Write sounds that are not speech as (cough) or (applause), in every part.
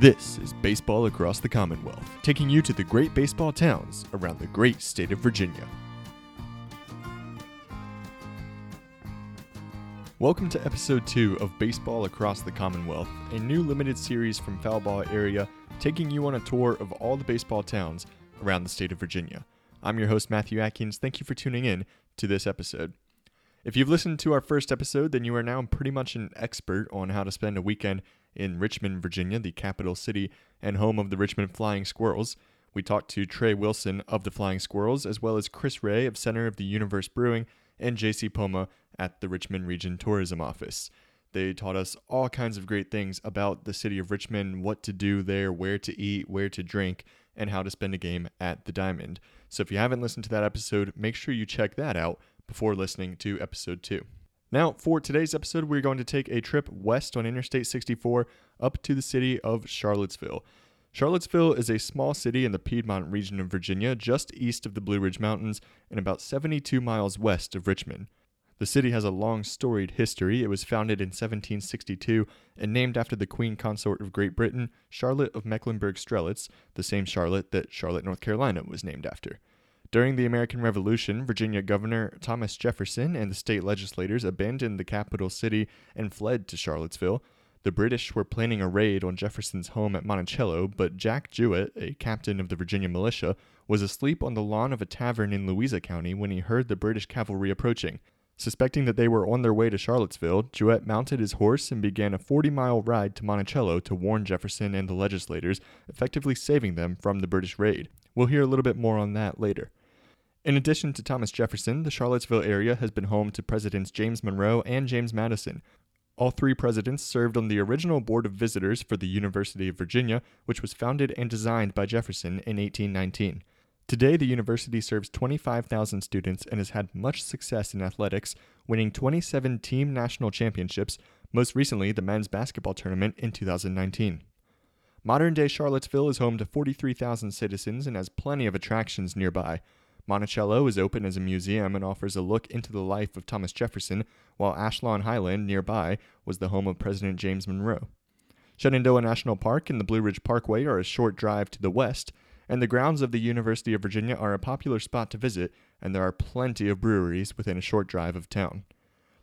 This is Baseball Across the Commonwealth, taking you to the great baseball towns around the great state of Virginia. Welcome to episode 2 of Baseball Across the Commonwealth, a new limited series from Foul Ball area, taking you on a tour of all the baseball towns around the state of Virginia. I'm your host, Matthew Atkins. Thank you for tuning in to this episode. If you've listened to our first episode, then you are now pretty much an expert on how to spend a weekend in Richmond, Virginia, the capital city and home of the Richmond Flying Squirrels. We talked to Trey Wilson of the Flying Squirrels, as well as Chris Ray of Center of the Universe Brewing, and JC Poma at the Richmond Region Tourism Office. They taught us all kinds of great things about the city of Richmond, what to do there, where to eat, where to drink, and how to spend a game at the Diamond. So if you haven't listened to that episode, make sure you check that out before listening to episode 2. Now, for today's episode, we're going to take a trip west on Interstate 64 up to the city of Charlottesville. Charlottesville is a small city in the Piedmont region of Virginia, just east of the Blue Ridge Mountains and about 72 miles west of Richmond. The city has a long storied history. It was founded in 1762 and named after the Queen Consort of Great Britain, Charlotte of Mecklenburg Strelitz, the same Charlotte that Charlotte, North Carolina was named after. During the American Revolution, Virginia Governor Thomas Jefferson and the state legislators abandoned the capital city and fled to Charlottesville. The British were planning a raid on Jefferson's home at Monticello, but Jack Jouett, a captain of the Virginia militia, was asleep on the lawn of a tavern in Louisa County when he heard the British cavalry approaching. Suspecting that they were on their way to Charlottesville, Jouett mounted his horse and began a 40 mile ride to Monticello to warn Jefferson and the legislators, effectively saving them from the British raid. We'll hear a little bit more on that later. In addition to Thomas Jefferson, the Charlottesville area has been home to Presidents James Monroe and James Madison. All three presidents served on the original Board of Visitors for the University of Virginia, which was founded and designed by Jefferson in 1819. Today, the university serves 25,000 students and has had much success in athletics, winning 27 team national championships, most recently the men's basketball tournament in 2019. Modern day Charlottesville is home to 43,000 citizens and has plenty of attractions nearby. Monticello is open as a museum and offers a look into the life of Thomas Jefferson, while Ash Lawn-Highland, nearby, was the home of President James Monroe. Shenandoah National Park and the Blue Ridge Parkway are a short drive to the west, and the grounds of the University of Virginia are a popular spot to visit, and there are plenty of breweries within a short drive of town.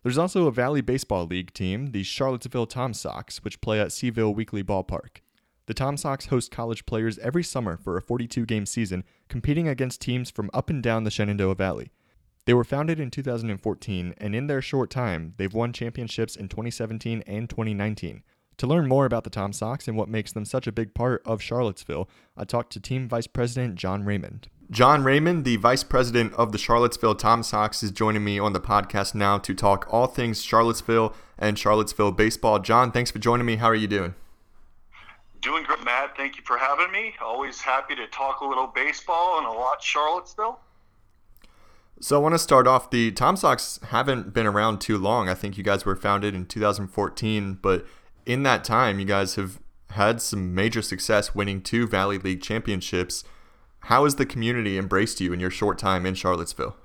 There's also a Valley Baseball League team, the Charlottesville Tom Sox, which play at Cville Weekly Ballpark. The Tom Sox host college players every summer for a 42 game season, competing against teams from up and down the Shenandoah Valley. They were founded in 2014, and in their short time, they've won championships in 2017 and 2019. To learn more about the Tom Sox and what makes them such a big part of Charlottesville, I talked to Team Vice President John Raymond. John Raymond, the Vice President of the Charlottesville Tom Sox, is joining me on the podcast now to talk all things Charlottesville and Charlottesville baseball. John, thanks for joining me. How are you doing? Doing great, Matt. Thank you for having me. Always happy to talk a little baseball and a lot Charlottesville. So I want to start off. The Tom Sox haven't been around too long. I think you guys were founded in 2014, but in that time, you guys have had some major success winning two Valley League championships. How has the community embraced you in your short time in Charlottesville?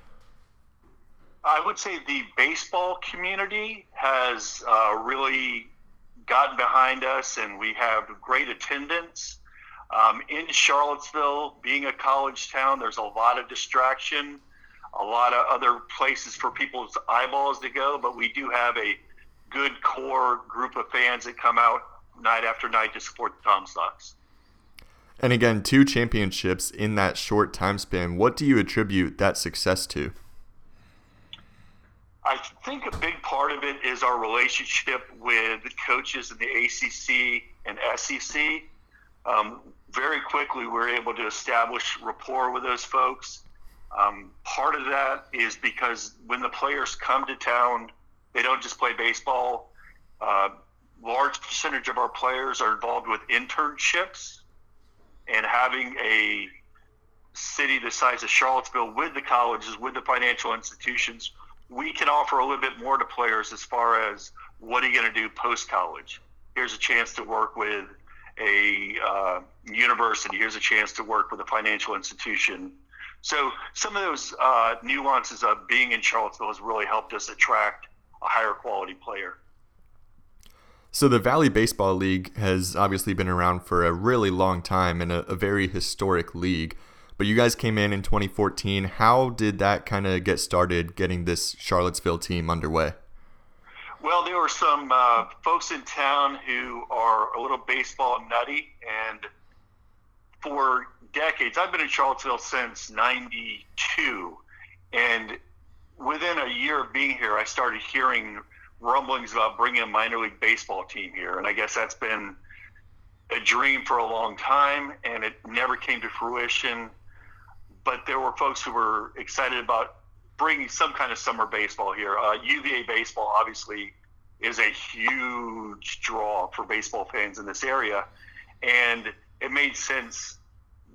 I would say the baseball community has uh, really gotten behind us, and we have great attendance. Um, in Charlottesville, being a college town, there's a lot of distraction, a lot of other places for people's eyeballs to go, but we do have a good core group of fans that come out night after night to support the Tom Sox. And again, two championships in that short time span. What do you attribute that success to? I think a big part of it is our relationship with the coaches in the ACC and SEC. Um, very quickly, we were able to establish rapport with those folks. Um, part of that is because when the players come to town, they don't just play baseball. Uh, large percentage of our players are involved with internships, and having a city the size of Charlottesville with the colleges, with the financial institutions, we can offer a little bit more to players as far as what are you going to do post college. Here's a chance to work with a uh, university. Here's a chance to work with a financial institution. So some of those uh, nuances of being in Charlottesville has really helped us attract a higher quality player. So the Valley Baseball League has obviously been around for a really long time and a, a very historic league. But you guys came in in 2014. How did that kind of get started, getting this Charlottesville team underway? Well, there were some uh, folks in town who are a little baseball nutty, and for decades, I've been in Charlottesville since '92, and within a year of being here, I started hearing rumblings about bringing a minor league baseball team here, and I guess that's been a dream for a long time, and it never came to fruition. But there were folks who were excited about bringing some kind of summer baseball here. Uh, UVA baseball obviously is a huge draw for baseball fans in this area, and it made sense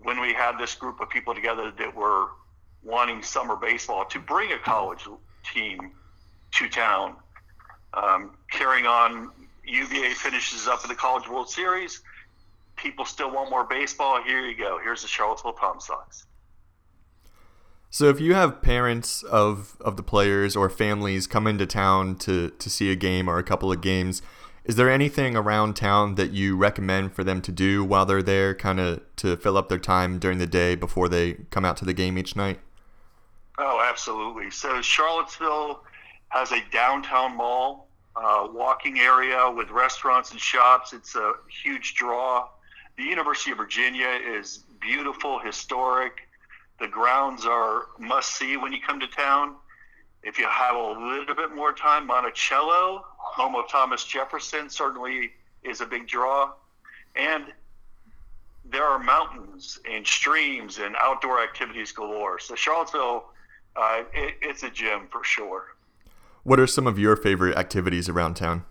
when we had this group of people together that were wanting summer baseball to bring a college team to town um, carrying on, UVA finishes up in the College World Series. People still want more baseball. Here you go. Here's the Charlottesville Tom Sox. So if you have parents of, of the players or families come into town to, to see a game or a couple of games, is there anything around town that you recommend for them to do while they're there, kind of to fill up their time during the day before they come out to the game each night? Oh, absolutely. So Charlottesville has a downtown mall, uh, walking area with restaurants and shops. It's a huge draw. The University of Virginia is beautiful, historic. The grounds are must see when you come to town. If you have a little bit more time, Monticello, home of Thomas Jefferson, certainly is a big draw. And there are mountains and streams and outdoor activities galore. So Charlottesville, uh, it, it's a gym for sure. What are some of your favorite activities around town?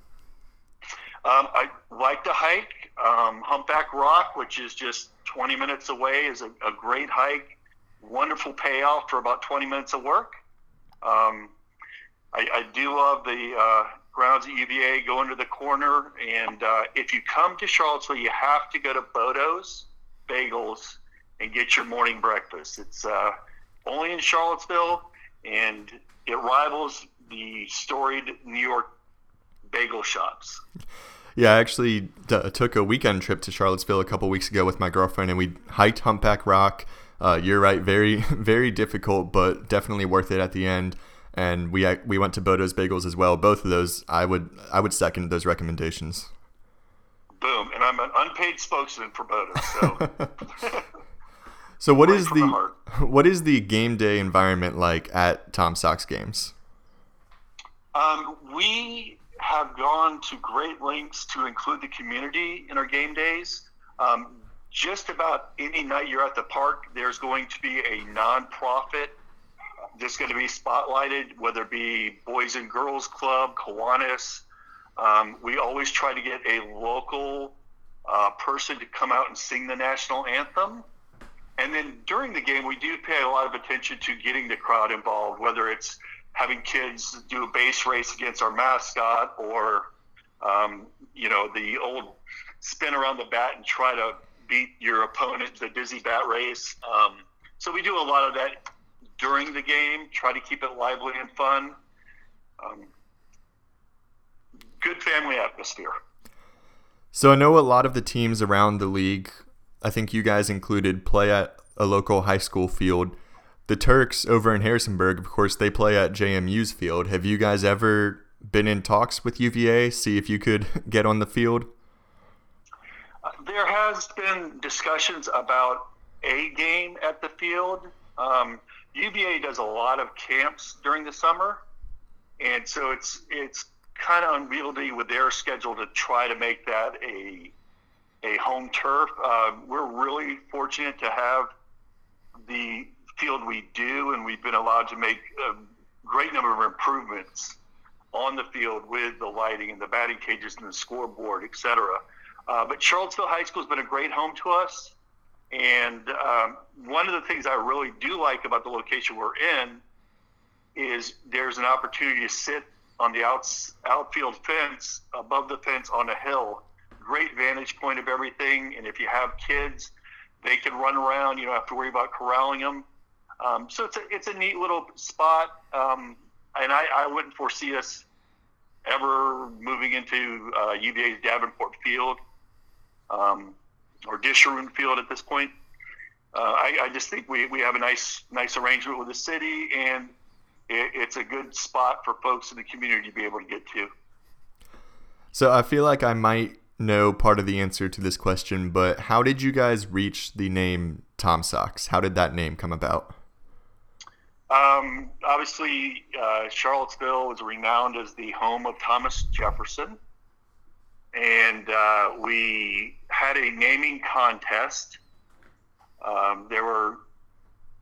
Um, I like to hike. Um, Humpback Rock, which is just 20 minutes away, is a, a great hike. Wonderful payoff for about 20 minutes of work. Um, I, I, do love the uh, grounds at UVA going to the corner. And uh, if you come to Charlottesville, you have to go to Bodo's Bagels and get your morning breakfast. It's uh, only in Charlottesville, and it rivals the storied New York bagel shops. Yeah, I actually d- took a weekend trip to Charlottesville a couple weeks ago with my girlfriend, and we hiked Humpback Rock. Uh, you're right, very (laughs) very difficult, but definitely worth it at the end. And we we went to Bodo's Bagels as well. Both of those, I would I would second those recommendations. Boom, and I'm an unpaid spokesman for Bodo's. So, (laughs) so what right is the, the (laughs) what is the game day environment like at Tom Sox games? Um, we have gone to great lengths to include the community in our game days. Um, just about any night you're at the park, there's going to be a nonprofit that's going to be spotlighted, whether it be Boys and Girls Club, Kiwanis. Um, we always try to get a local uh, person to come out and sing the national anthem. And then during the game, we do pay a lot of attention to getting the crowd involved, whether it's having kids do a base race against our mascot or um, you know the old spin around the bat and try to beat your opponent the dizzy bat race um, so we do a lot of that during the game try to keep it lively and fun um, good family atmosphere so i know a lot of the teams around the league i think you guys included play at a local high school field the Turks over in Harrisonburg, of course, they play at JMU's field. Have you guys ever been in talks with UVA, see if you could (laughs) get on the field? There has been discussions about a game at the field. Um, UVA does a lot of camps during the summer, and so it's it's kind of unwieldy with their schedule to try to make that a a home turf. Uh, we're really fortunate to have the field we do, and we've been allowed to make a great number of improvements on the field with the lighting and the batting cages and the scoreboard, et cetera. Uh, but Charlottesville High School has been a great home to us. And um, one of the things I really do like about the location we're in is there's an opportunity to sit on the outs, outfield fence, above the fence on a hill. Great vantage point of everything. And if you have kids, they can run around. You don't have to worry about corralling them. Um, so it's a, it's a neat little spot, um, and I, I wouldn't foresee us ever moving into uh, UVA's Davenport Field um, or Disharoon Field at this point. Uh, I, I, just think we, we have a nice nice arrangement with the city, and it, it's a good spot for folks in the community to be able to get to. So I feel like I might know part of the answer to this question, but how did you guys reach the name Tom Sox? How did that name come about? Um, obviously, uh, Charlottesville is renowned as the home of Thomas Jefferson. And uh, we had a naming contest. Um, there were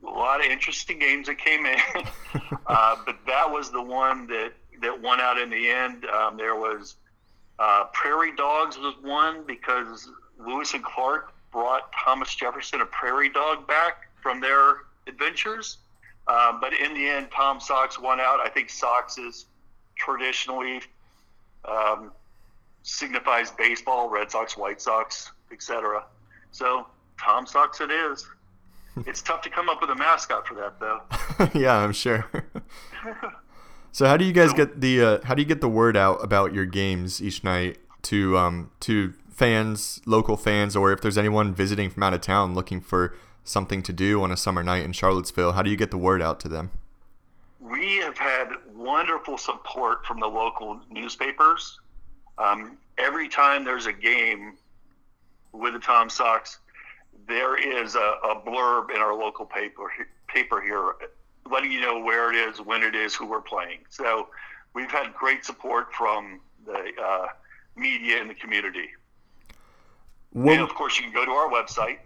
a lot of interesting games that came in, (laughs) uh, but that was the one that, that won out in the end. Um, there was uh, Prairie Dogs was one because Lewis and Clark brought Thomas Jefferson a prairie dog back from their adventures. Um, but in the end, Tom Sox won out. I think Sox is traditionally um, signifies baseball, Red Sox, White Sox, etc. So Tom Sox it is. (laughs) It's tough to come up with a mascot for that, though. (laughs) yeah, I'm sure. so how do you guys get the uh, how do you get the word out about your games each night to um, to fans, local fans, or if there's anyone visiting from out of town looking for something to do on a summer night in Charlottesville? How do you get the word out to them? We have had wonderful support from the local newspapers. Um, every time there's a game with the Tom Sox, there is a, a, blurb in our local paper paper here letting you know where it is, when it is, who we're playing. So we've had great support from the uh, media and the community. And of course, you can go to our website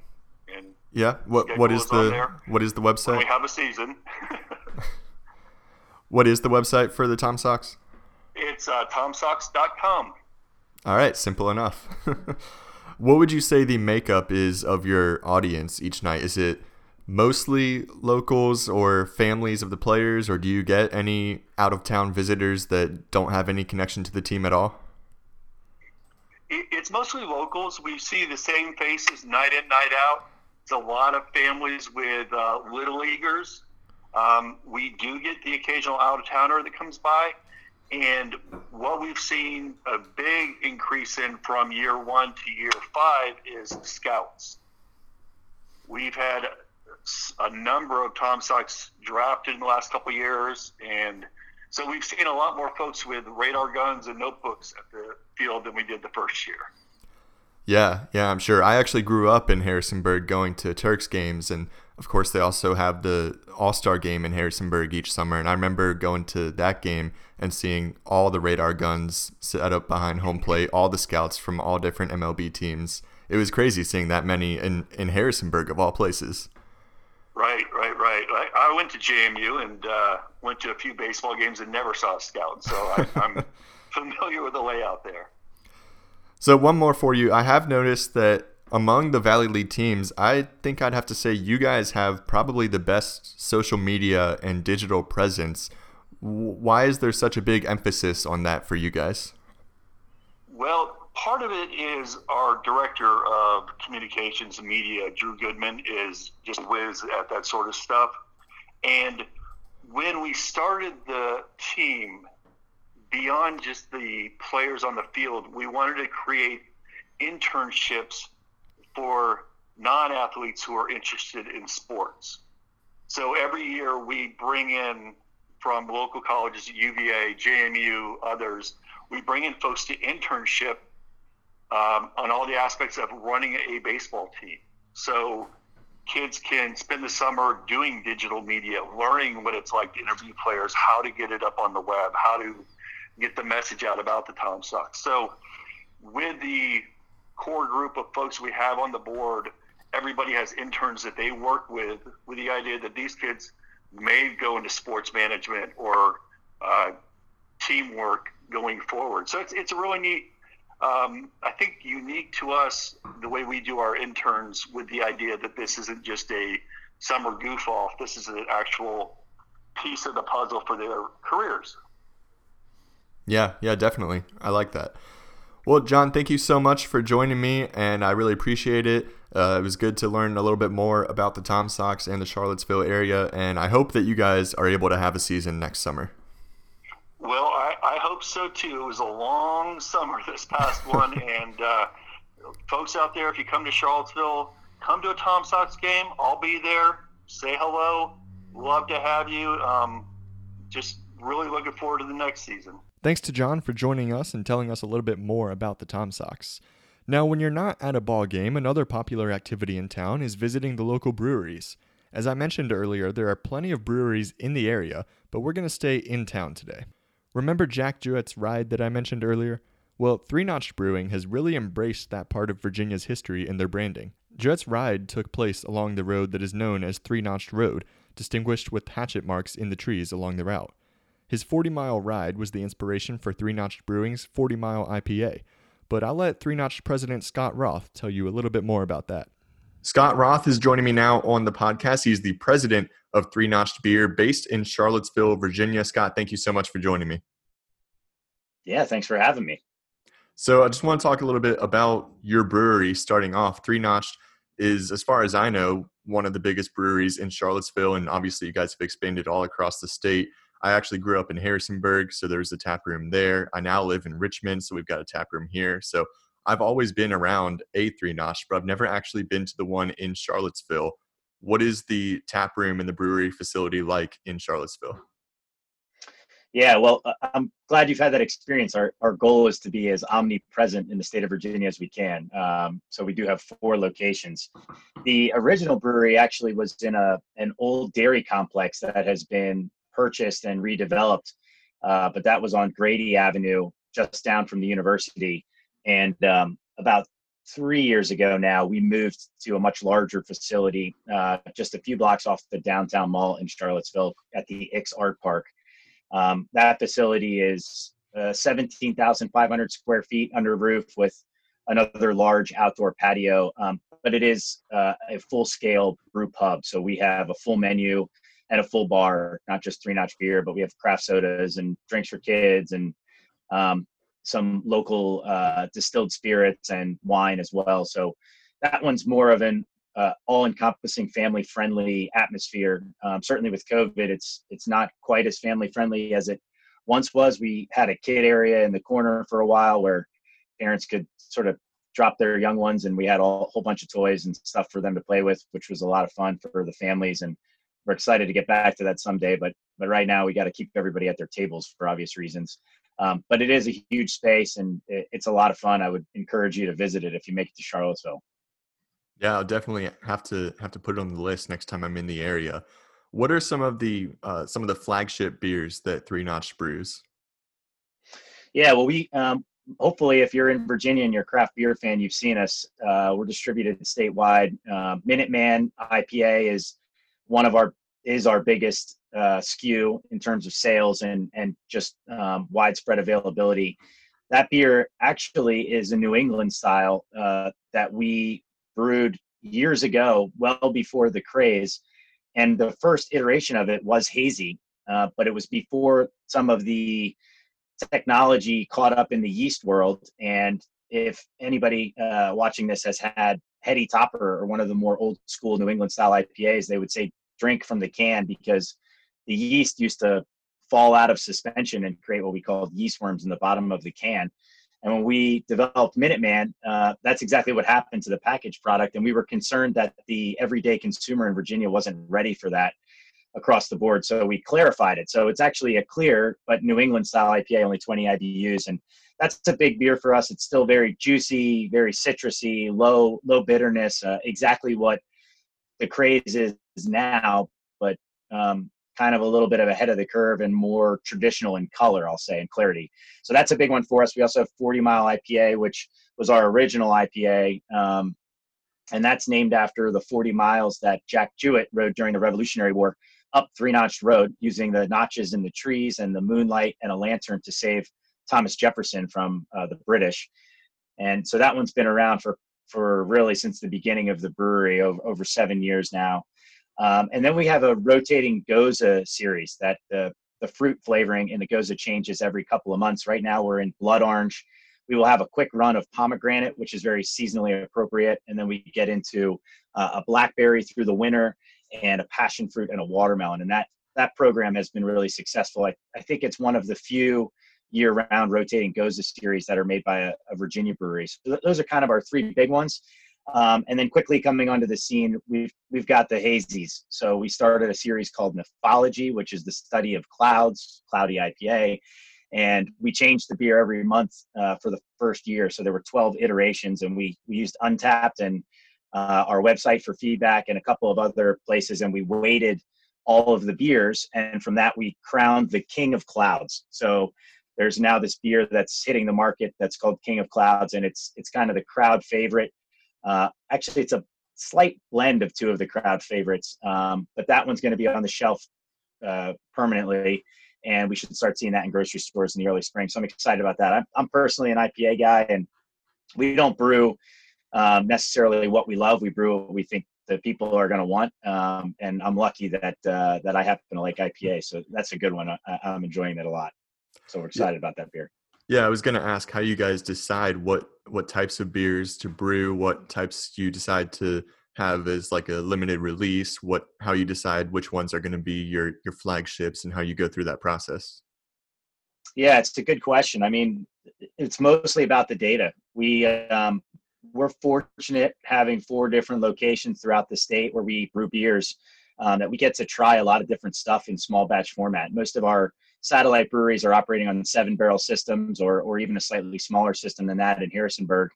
and yeah. What what is the what is the website? When we have a season. (laughs) what is the website for the Tom Sox? It's uh, tomsox.com. All right, simple enough. (laughs) what would you say the makeup is of your audience each night? Is it mostly locals or families of the players, or do you get any out of town visitors that don't have any connection to the team at all? It's mostly locals. We see the same faces night in, night out. It's a lot of families with uh, little leaguers. Um, we do get the occasional out of towner that comes by. And what we've seen a big increase in from year one to year five is scouts. We've had a number of Tom Sox drafted in the last couple years, and so we've seen a lot more folks with radar guns and notebooks at the field than we did the first year. Yeah, yeah, I'm sure. I actually grew up in Harrisonburg going to Turks games, and of course, they also have the All Star game in Harrisonburg each summer. And I remember going to that game and seeing all the radar guns set up behind home plate, all the scouts from all different MLB teams. It was crazy seeing that many in, in Harrisonburg, of all places. Right, right, right. I, I went to JMU and uh, went to a few baseball games and never saw a scout, so I, I'm (laughs) familiar with the layout there. So one more for you. I have noticed that among the Valley League teams, I think I'd have to say you guys have probably the best social media and digital presence. Why is there such a big emphasis on that for you guys? Well, part of it is our director of communications and media, Drew Goodman, is just whiz at that sort of stuff. And when we started the team, beyond just the players on the field, we wanted to create internships for non athletes who are interested in sports. So every year we bring in from local colleges, UVA, JMU, others, we bring in folks to internship um, on all the aspects of running a baseball team. So kids can spend the summer doing digital media, learning what it's like to interview players, how to get it up on the web, how to get the message out about the Tom Sox. So with the core group of folks we have on the board, everybody has interns that they work with, with the idea that these kids may go into sports management or uh, teamwork going forward. So it's, it's a really neat, um, I think, unique to us the way we do our interns with the idea that this isn't just a summer goof off, this is an actual piece of the puzzle for their careers. Yeah, yeah, definitely. I like that. Well, John, thank you so much for joining me, and I really appreciate it. Uh, it was good to learn a little bit more about the Tom Sox and the Charlottesville area, and I hope that you guys are able to have a season next summer. Well, I, I hope so too. It was a long summer this past one, (laughs) and uh, folks out there, if you come to Charlottesville, come to a Tom Sox game. I'll be there. Say hello. Love to have you. Um, just really looking forward to the next season. Thanks to John for joining us and telling us a little bit more about the Tom Sox. Now, when you're not at a ball game, another popular activity in town is visiting the local breweries. As I mentioned earlier, there are plenty of breweries in the area, but we're going to stay in town today. Remember Jack Jouett's ride that I mentioned earlier? Well, Three Notch Brewing has really embraced that part of Virginia's history in their branding. Jouett's ride took place along the road that is known as Three Notched Road, distinguished with hatchet marks in the trees along the route. His 40 mile ride was the inspiration for Three Notched Brewing's 40 mile IPA, but I'll let Three Notched president Scott Roth tell you a little bit more about that. Scott Roth is joining me now on the podcast. He's the president of Three Notched Beer based in Charlottesville, Virginia. Scott, thank you so much for joining me. Yeah, thanks for having me. So, I just want to talk a little bit about your brewery starting off. Three Notched is, as far as I know, one of the biggest breweries in Charlottesville, and obviously, you guys have expanded all across the state. I actually grew up in Harrisonburg, so there's a tap room there. I now live in Richmond, so we've got a tap room here. So I've always been around a three notch, but I've never actually been to the one in Charlottesville. What is the tap room and the brewery facility like in Charlottesville? Yeah, well, uh, I'm glad you've had that experience. Our, our goal is to be as omnipresent in the state of Virginia as we can. Um, so we do have four locations. The original brewery actually was in a an old dairy complex that has been purchased and redeveloped, uh, but that was on Grady Avenue, just down from the university. And um, about three years ago now, we moved to a much larger facility, uh, just a few blocks off the downtown mall in Charlottesville at the Ix Art Park. Um, that facility is uh, 17,500 square feet under roof with another large outdoor patio. Um, but it is uh, a full scale brew pub. So we have a full menu and a full bar, not just three notch beer, but we have craft sodas and drinks for kids and um, some local uh, distilled spirits and wine as well. So that one's more of an uh, all-encompassing, family-friendly atmosphere. Um, certainly with COVID, it's it's not quite as family-friendly as it once was. We had a kid area in the corner for a while where parents could sort of drop their young ones, and we had a whole bunch of toys and stuff for them to play with, which was a lot of fun for the families. And we're excited to get back to that someday. But but right now we got to keep everybody at their tables for obvious reasons. Um, but it is a huge space and it, it's a lot of fun. I would encourage you to visit it if you make it to Charlottesville. Yeah, I'll definitely have to have to put it on the list next time I'm in the area. What are some of the uh, some of the flagship beers that Three Notch brews? Yeah, well, we um, hopefully if you're in Virginia and you're a craft beer fan, you've seen us. Uh, we're distributed statewide. Uh, Minuteman IPA is one of our is our biggest uh, SKU in terms of sales and and just um, widespread availability. That beer actually is a New England style uh, that we brewed years ago, well before the craze. And the first iteration of it was hazy, uh, but it was before some of the technology caught up in the yeast world. And if anybody uh, watching this has had Heady Topper or one of the more old school New England style IPAs, they would say drink from the can because the yeast used to fall out of suspension and create what we called yeast worms in the bottom of the can. And when we developed Minuteman, uh, that's exactly what happened to the packaged product. And we were concerned that the everyday consumer in Virginia wasn't ready for that across the board. So we clarified it. So it's actually a clear, but New England style IPA, only 20 IBUs. And that's a big beer for us. It's still very juicy, very citrusy, low, low bitterness, uh, exactly what the craze is now, but um, kind of a little bit of ahead of the curve and more traditional in color, I'll say, and clarity. So that's a big one for us. We also have 40 Mile IPA, which was our original IPA. Um, and that's named after the 40 miles that Jack Jouett rode during the Revolutionary War up Three Notched Road using the notches in the trees and the moonlight and a lantern to save Thomas Jefferson from uh, the British. And so that one's been around for, for really since the beginning of the brewery over, over seven years now. Um, and then we have a rotating gose series that the, the fruit flavoring in the gose changes every couple of months. Right now we're in blood orange. We will have a quick run of pomegranate, which is very seasonally appropriate. And then we get into uh, a blackberry through the winter and a passion fruit and a watermelon. And that that program has been really successful. I, I think it's one of the few year-round rotating gose series that are made by a, a Virginia brewery. So those are kind of our three big ones. Um, and then quickly coming onto the scene, we've we've got the hazies. So we started a series called Nephology, which is the study of clouds, cloudy IPA, and we changed the beer every month uh, for the first year. So there were 12 iterations, and we we used Untappd and uh, our website for feedback and a couple of other places, and we weighted all of the beers, and from that we crowned the King of Clouds. So there's now this beer that's hitting the market that's called King of Clouds, and it's it's kind of the crowd favorite. Uh, actually, it's a slight blend of two of the crowd favorites, um, but that one's going to be on the shelf uh, permanently, and we should start seeing that in grocery stores in the early spring. So I'm excited about that. I'm, I'm personally an IPA guy, and we don't brew um, necessarily what we love. We brew what we think the people are going to want, um, and I'm lucky that uh, that I happen to like IPA. So that's a good one. I, am enjoying it a lot. So we're excited yeah. about that beer. Yeah, I was going to ask how you guys decide what what types of beers to brew, what types you decide to have as like a limited release, what how you decide which ones are going to be your your flagships and how you go through that process. Yeah, it's a good question. I mean, it's mostly about the data. We um, we're fortunate having four different locations throughout the state where we brew beers um, that we get to try a lot of different stuff in small batch format. Most of our satellite breweries are operating on seven barrel systems or, or even a slightly smaller system than that in Harrisonburg.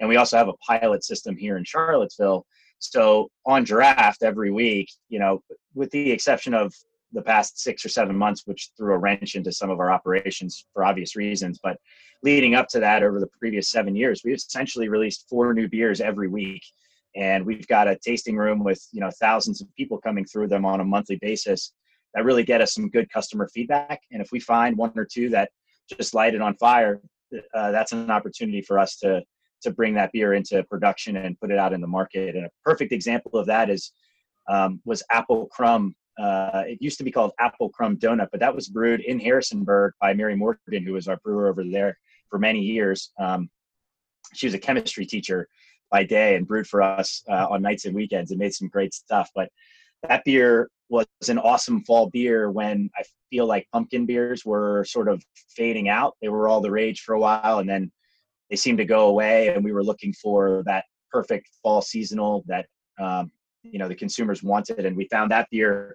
And we also have a pilot system here in Charlottesville. So on draft every week, you know, with the exception of the past six or seven months, which threw a wrench into some of our operations for obvious reasons. But leading up to that, over the previous seven years, we have essentially released four new beers every week. And we've got a tasting room with you know thousands of people coming through them on a monthly basis that really get us some good customer feedback. And if we find one or two that just light it on fire, uh, that's an opportunity for us to to bring that beer into production and put it out in the market. And a perfect example of that is um, was Apple Crumb. Uh, it used to be called Apple Crumb Donut, but that was brewed in Harrisonburg by Mary Morgan, who was our brewer over there for many years. Um, she was a chemistry teacher by day and brewed for us uh, on nights and weekends and made some great stuff. But that beer was an awesome fall beer when I feel like pumpkin beers were sort of fading out. They were all the rage for a while and then they seemed to go away. And we were looking for that perfect fall seasonal that, um, you know, the consumers wanted. And we found that beer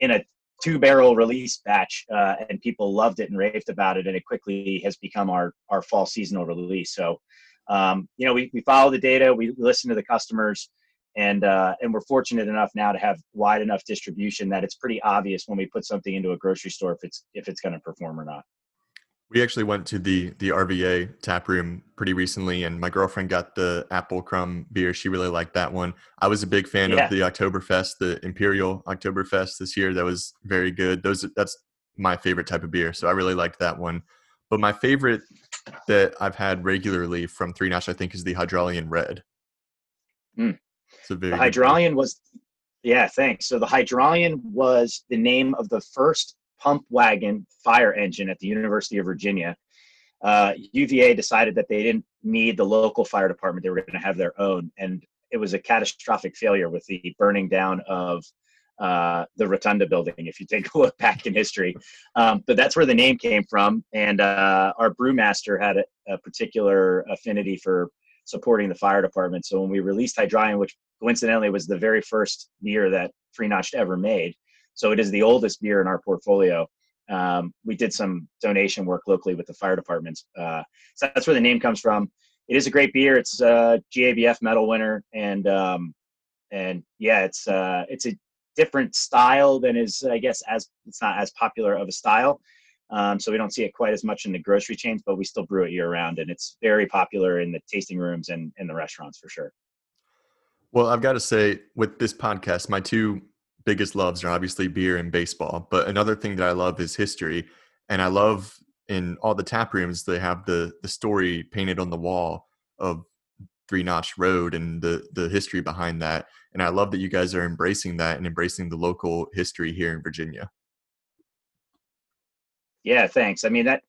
in a two barrel release batch uh, and people loved it and raved about it. And it quickly has become our, our fall seasonal release. So, um, you know, we, we follow the data, we listen to the customers and uh, and we're fortunate enough now to have wide enough distribution that it's pretty obvious when we put something into a grocery store if it's if it's going to perform or not. We actually went to the the RVA tap room pretty recently, and my girlfriend got the apple crumb beer. She really liked that one. I was a big fan yeah. of the Oktoberfest, the Imperial Oktoberfest this year. That was very good. Those that's my favorite type of beer, so I really liked that one. But my favorite that I've had regularly from Three Notch, I think, is the Hydraulion Red. Mm the Hydraulion was, yeah, thanks. So the Hydraulion was the name of the first pump wagon fire engine at the University of Virginia. Uh, UVA decided that they didn't need the local fire department; they were going to have their own, and it was a catastrophic failure with the burning down of uh, the Rotunda building. If you take a look back in history, um, but that's where the name came from. And uh, our brewmaster had a, a, particular affinity for supporting the fire department. So when we released Hydraulion, which coincidentally was the very first beer that Three Notch ever made. So it is the oldest beer in our portfolio. Um, we did some donation work locally with the fire departments. Uh, so that's where the name comes from. It is a great beer. It's a GABF medal winner, and um, and yeah, it's uh, it's a different style than is I guess as it's not as popular of a style. Um, so we don't see it quite as much in the grocery chains, but we still brew it year round, and it's very popular in the tasting rooms and in the restaurants for sure. Well, I've got to say, with this podcast, my two biggest loves are obviously beer and baseball. But another thing that I love is history, and I love in all the tap rooms they have the the story painted on the wall of Three Notch Road and the the history behind that. And I love that you guys are embracing that and embracing the local history here in Virginia. Yeah, thanks. I mean that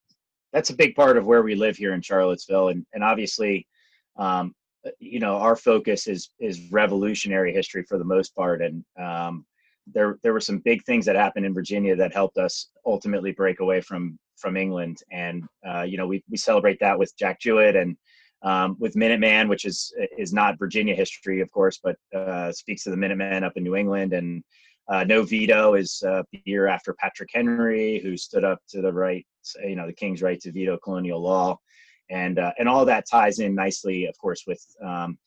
that's a big part of where we live here in Charlottesville, and and obviously, um, you know our focus is is revolutionary history for the most part and um, there there were some big things that happened in Virginia that helped us ultimately break away from from England. And uh, you know, we we celebrate that with Jack Jouett and um, with Minuteman, which is is not Virginia history, of course, but uh, speaks to the Minuteman up in New England. And uh, No Veto is uh, the year after Patrick Henry, who stood up to the right, you know, the king's right to veto colonial law, and uh, and all that ties in nicely, of course, with um,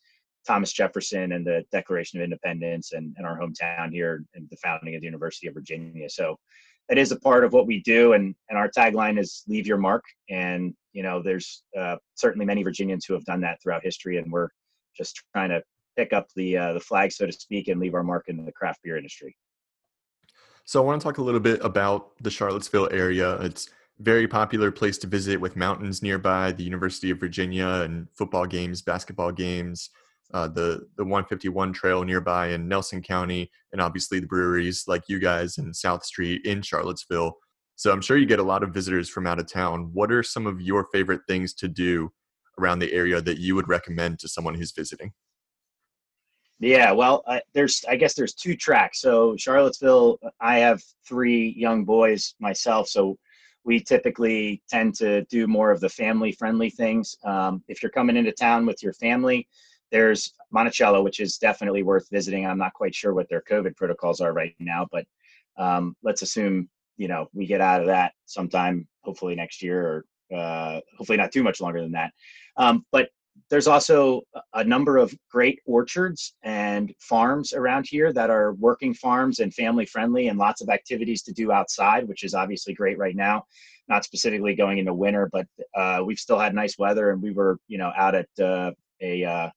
Thomas Jefferson and the Declaration of Independence and, and our hometown here and the founding of the University of Virginia. So that is a part of what we do. And, and our tagline is leave your mark. And, you know, there's uh, certainly many Virginians who have done that throughout history. And we're just trying to pick up the, uh, the flag, so to speak, and leave our mark in the craft beer industry. So I want to talk a little bit about the Charlottesville area. It's very popular place to visit with mountains nearby, the University of Virginia and football games, basketball games, uh, the the 151 trail nearby in Nelson County, and obviously the breweries like you guys in South Street in Charlottesville. So I'm sure you get a lot of visitors from out of town. What are some of your favorite things to do around the area that you would recommend to someone who's visiting? Yeah, well, there's I guess there's two tracks. So Charlottesville, I have three young boys myself, so we typically tend to do more of the family friendly things. Um, if you're coming into town with your family, there's Monticello, which is definitely worth visiting. I'm not quite sure what their COVID protocols are right now, but um, let's assume you know we get out of that sometime, hopefully next year, or uh, hopefully not too much longer than that. Um, but there's also a number of great orchards and farms around here that are working farms and family friendly and lots of activities to do outside which is obviously great right now not specifically going into winter but uh, we've still had nice weather and we were you know out at uh, a uh,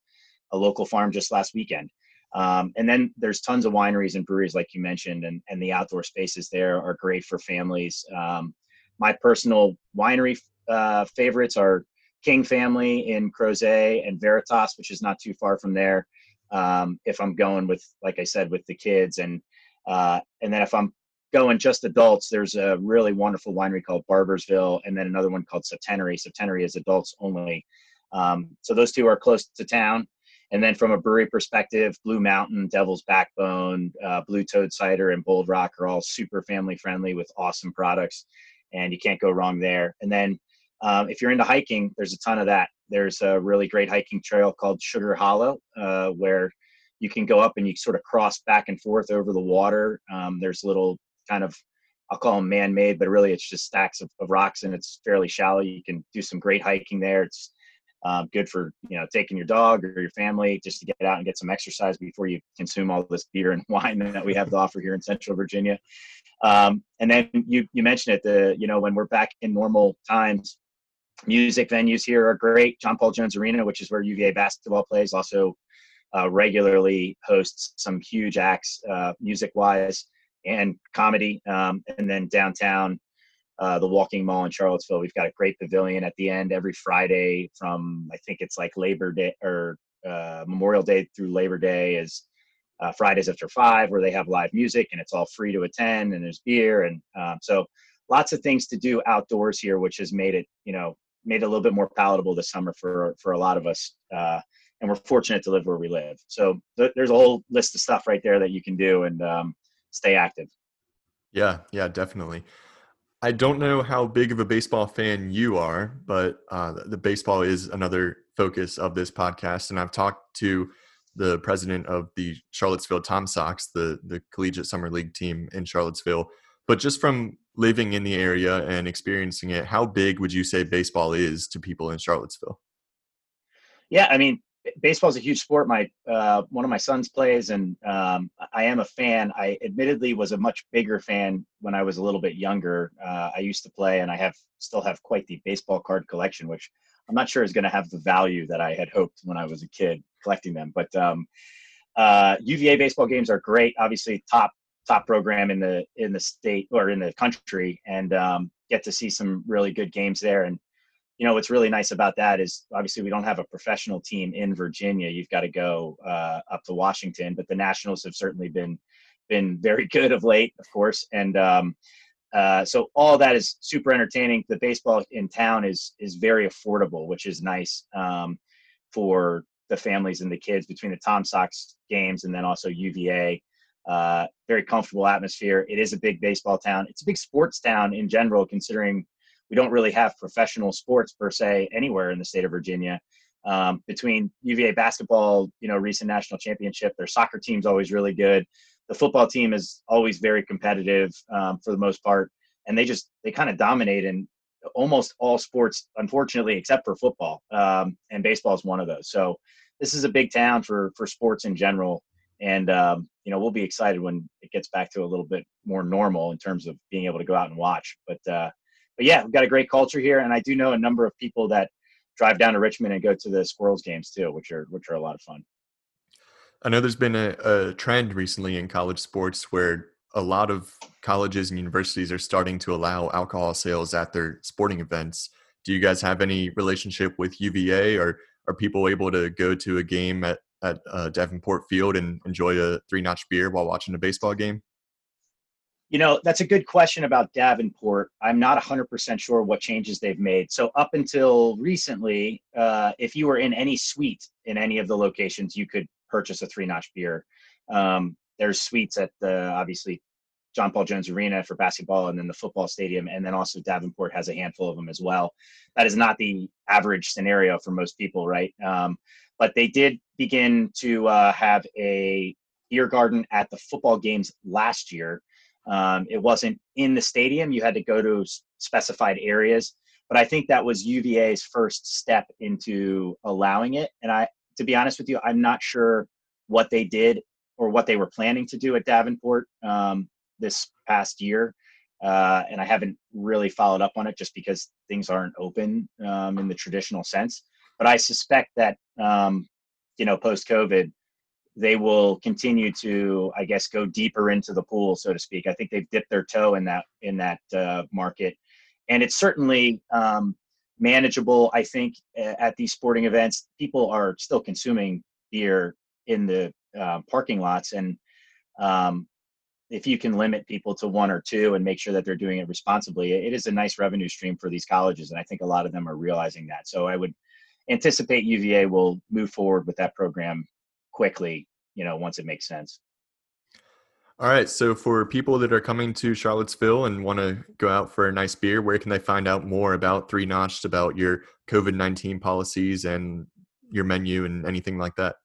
a local farm just last weekend. Um, and then there's tons of wineries and breweries, like you mentioned, and, and the outdoor spaces there are great for families. Um, my personal winery uh, favorites are King Family in Crozet and Veritas, which is not too far from there. Um, if I'm going with, like I said, with the kids, and uh, and then if I'm going just adults, there's a really wonderful winery called Barboursville, and then another one called Septenary. Septenary is adults only. Um, so those two are close to town. And then from a brewery perspective, Blue Mountain, Devil's Backbone, uh, Blue Toad Cider, and Bold Rock are all super family friendly with awesome products, and you can't go wrong there. And then um, if you're into hiking, there's a ton of that. There's a really great hiking trail called Sugar Hollow, uh, where you can go up and you sort of cross back and forth over the water. Um, there's little kind of I'll call them man-made, but really it's just stacks of, of, rocks and it's fairly shallow. You can do some great hiking there. It's um, good for you know taking your dog or your family just to get out and get some exercise before you consume all this beer and (laughs) wine that we have to offer here in Central Virginia. Um, and then you you mentioned it the you know when we're back in normal times, music venues here are great. John Paul Jones Arena, which is where UVA basketball plays, also uh, regularly hosts some huge acts uh, music wise and comedy. Um, and then downtown uh, the Walking Mall in Charlottesville. We've got a great pavilion at the end every Friday from I think it's like Labor Day or uh, Memorial Day through Labor Day is uh, Fridays after five where they have live music and it's all free to attend and there's beer and um, so lots of things to do outdoors here, which has made it you know made a little bit more palatable this summer for for a lot of us. Uh, and we're fortunate to live where we live. So th- there's a whole list of stuff right there that you can do and um, stay active. Yeah, yeah, definitely. I don't know how big of a baseball fan you are, but uh, the baseball is another focus of this podcast. And I've talked to the president of the Charlottesville Tom Sox, the the collegiate summer league team in Charlottesville. But just from living in the area and experiencing it, how big would you say baseball is to people in Charlottesville? Yeah, I mean, baseball is a huge sport. My uh, one of my sons plays, and um, I am a fan. I admittedly was a much bigger fan when I was a little bit younger. Uh, I used to play, and I have still have quite the baseball card collection, which I'm not sure is going to have the value that I had hoped when I was a kid collecting them. But um, uh, UVA baseball games are great. Obviously, top top program in the in the state or in the country, and um, get to see some really good games there. And you know what's really nice about that is obviously we don't have a professional team in Virginia. You've got to go uh, up to Washington, but the Nationals have certainly been been very (laughs) good of late, of course, and um, uh, so all that is super entertaining. The baseball in town is is very affordable, which is nice um, for the families and the kids between the Tom Sox games and then also UVA. Uh, very comfortable atmosphere. It is a big baseball town. It's a big sports town in general, considering we don't really have professional sports per se anywhere in the state of Virginia. Um, between UVA basketball, you know, recent national championship, their soccer team's always really good. The football team is always very competitive um, for the most part, and they just they kind of dominate in almost all sports, unfortunately, except for football. Um, and baseball is one of those. So this is a big town for for sports in general, and um, you know we'll be excited when it gets back to a little bit more normal in terms of being able to go out and watch. But uh, but yeah, we've got a great culture here, and I do know a number of people that drive down to Richmond and go to the Squirrels games too, which are which are a lot of fun. I know there's been a, a trend recently in college sports where a lot of colleges and universities are starting to allow alcohol sales at their sporting events. Do you guys have any relationship with UVA, or are people able to go to a game at at uh, Davenport Field and enjoy a three notch beer while watching a baseball game? You know, that's a good question about Davenport. I'm not 100% sure what changes they've made. So, up until recently, uh, if you were in any suite in any of the locations, you could purchase a three notch beer. Um, there's suites at the obviously John Paul Jones Arena for basketball and then the football stadium. And then also Davenport has a handful of them as well. That is not the average scenario for most people, right? Um, but they did begin to uh, have a beer garden at the football games last year. Um, it wasn't in the stadium; you had to go to specified areas. But I think that was UVA's first step into allowing it. And I, to be honest with you, I'm not sure what they did or what they were planning to do at Davenport um, this past year. Uh, and I haven't really followed up on it just because things aren't open um, in the traditional sense. But I suspect that um, you know post COVID, they will continue to, I guess, go deeper into the pool, so to speak. I think they've dipped their toe in that in that uh, market, and it's certainly um, manageable. I think at these sporting events, people are still consuming beer in the uh, parking lots, and um, if you can limit people to one or two and make sure that they're doing it responsibly, it is a nice revenue stream for these colleges, and I think a lot of them are realizing that. So I would anticipate UVA will move forward with that program quickly, you know, once it makes sense. All right. So for people that are coming to Charlottesville and want to go out for a nice beer, where can they find out more about Three Notched, about your COVID 19 policies and your menu and anything like that?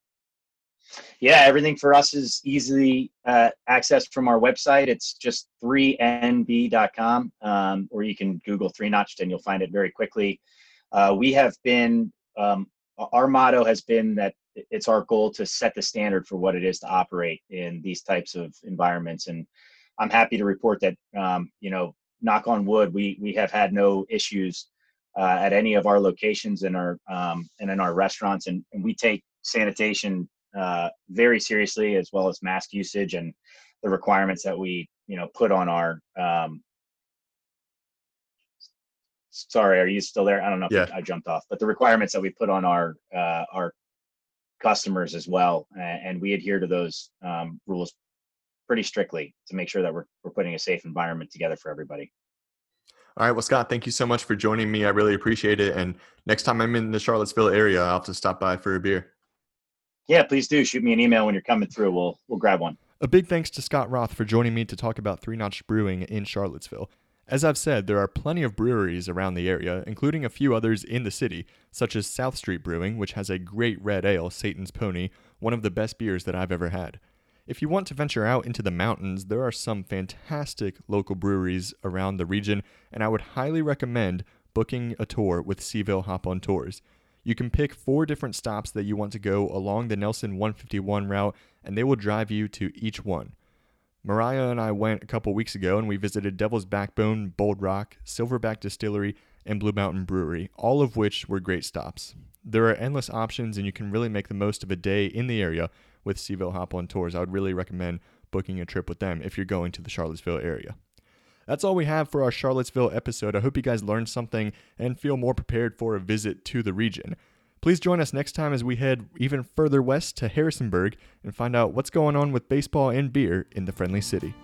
Yeah, everything for us is easily uh, accessed from our website. It's just 3nb.com, um, or you can Google Three Notched and you'll find it very quickly. Uh, we have been um, our motto has been that it's our goal to set the standard for what it is to operate in these types of environments. And I'm happy to report that, um, you know, knock on wood, we we have had no issues uh, at any of our locations in our um, and in our restaurants, and, and we take sanitation uh, very seriously, as well as mask usage and the requirements that we you know put on our um, sorry, are you still there? I don't know. Yeah. I jumped off, but the requirements that we put on our uh, our customers as well, and we adhere to those um, rules pretty strictly to make sure that we're we're putting a safe environment together for everybody. All right, well, Scott, thank you so much for joining me. I really appreciate it. And next time I'm in the Charlottesville area, I'll have to stop by for a beer. Yeah, please do. Shoot me an email when you're coming through. We'll we'll grab one. A big thanks to Scott Roth for joining me to talk about Three Notch Brewing in Charlottesville. As I've said, there are plenty of breweries around the area, including a few others in the city, such as South Street Brewing, which has a great red ale, Satan's Pony, one of the best beers that I've ever had. If you want to venture out into the mountains, there are some fantastic local breweries around the region, and I would highly recommend booking a tour with Cville Hop on Tours. You can pick four different stops that you want to go along the Nelson 151 route, and they will drive you to each one. Mariah and I went a couple weeks ago and we visited Devil's Backbone, Bold Rock, Silverback Distillery, and Blue Mountain Brewery, all of which were great stops. There are endless options and you can really make the most of a day in the area with Cville Hop on Tours. I would really recommend booking a trip with them if you're going to the Charlottesville area. That's all we have for our Charlottesville episode. I hope you guys learned something and feel more prepared for a visit to the region. Please join us next time as we head even further west to Harrisonburg and find out what's going on with baseball and beer in the friendly city.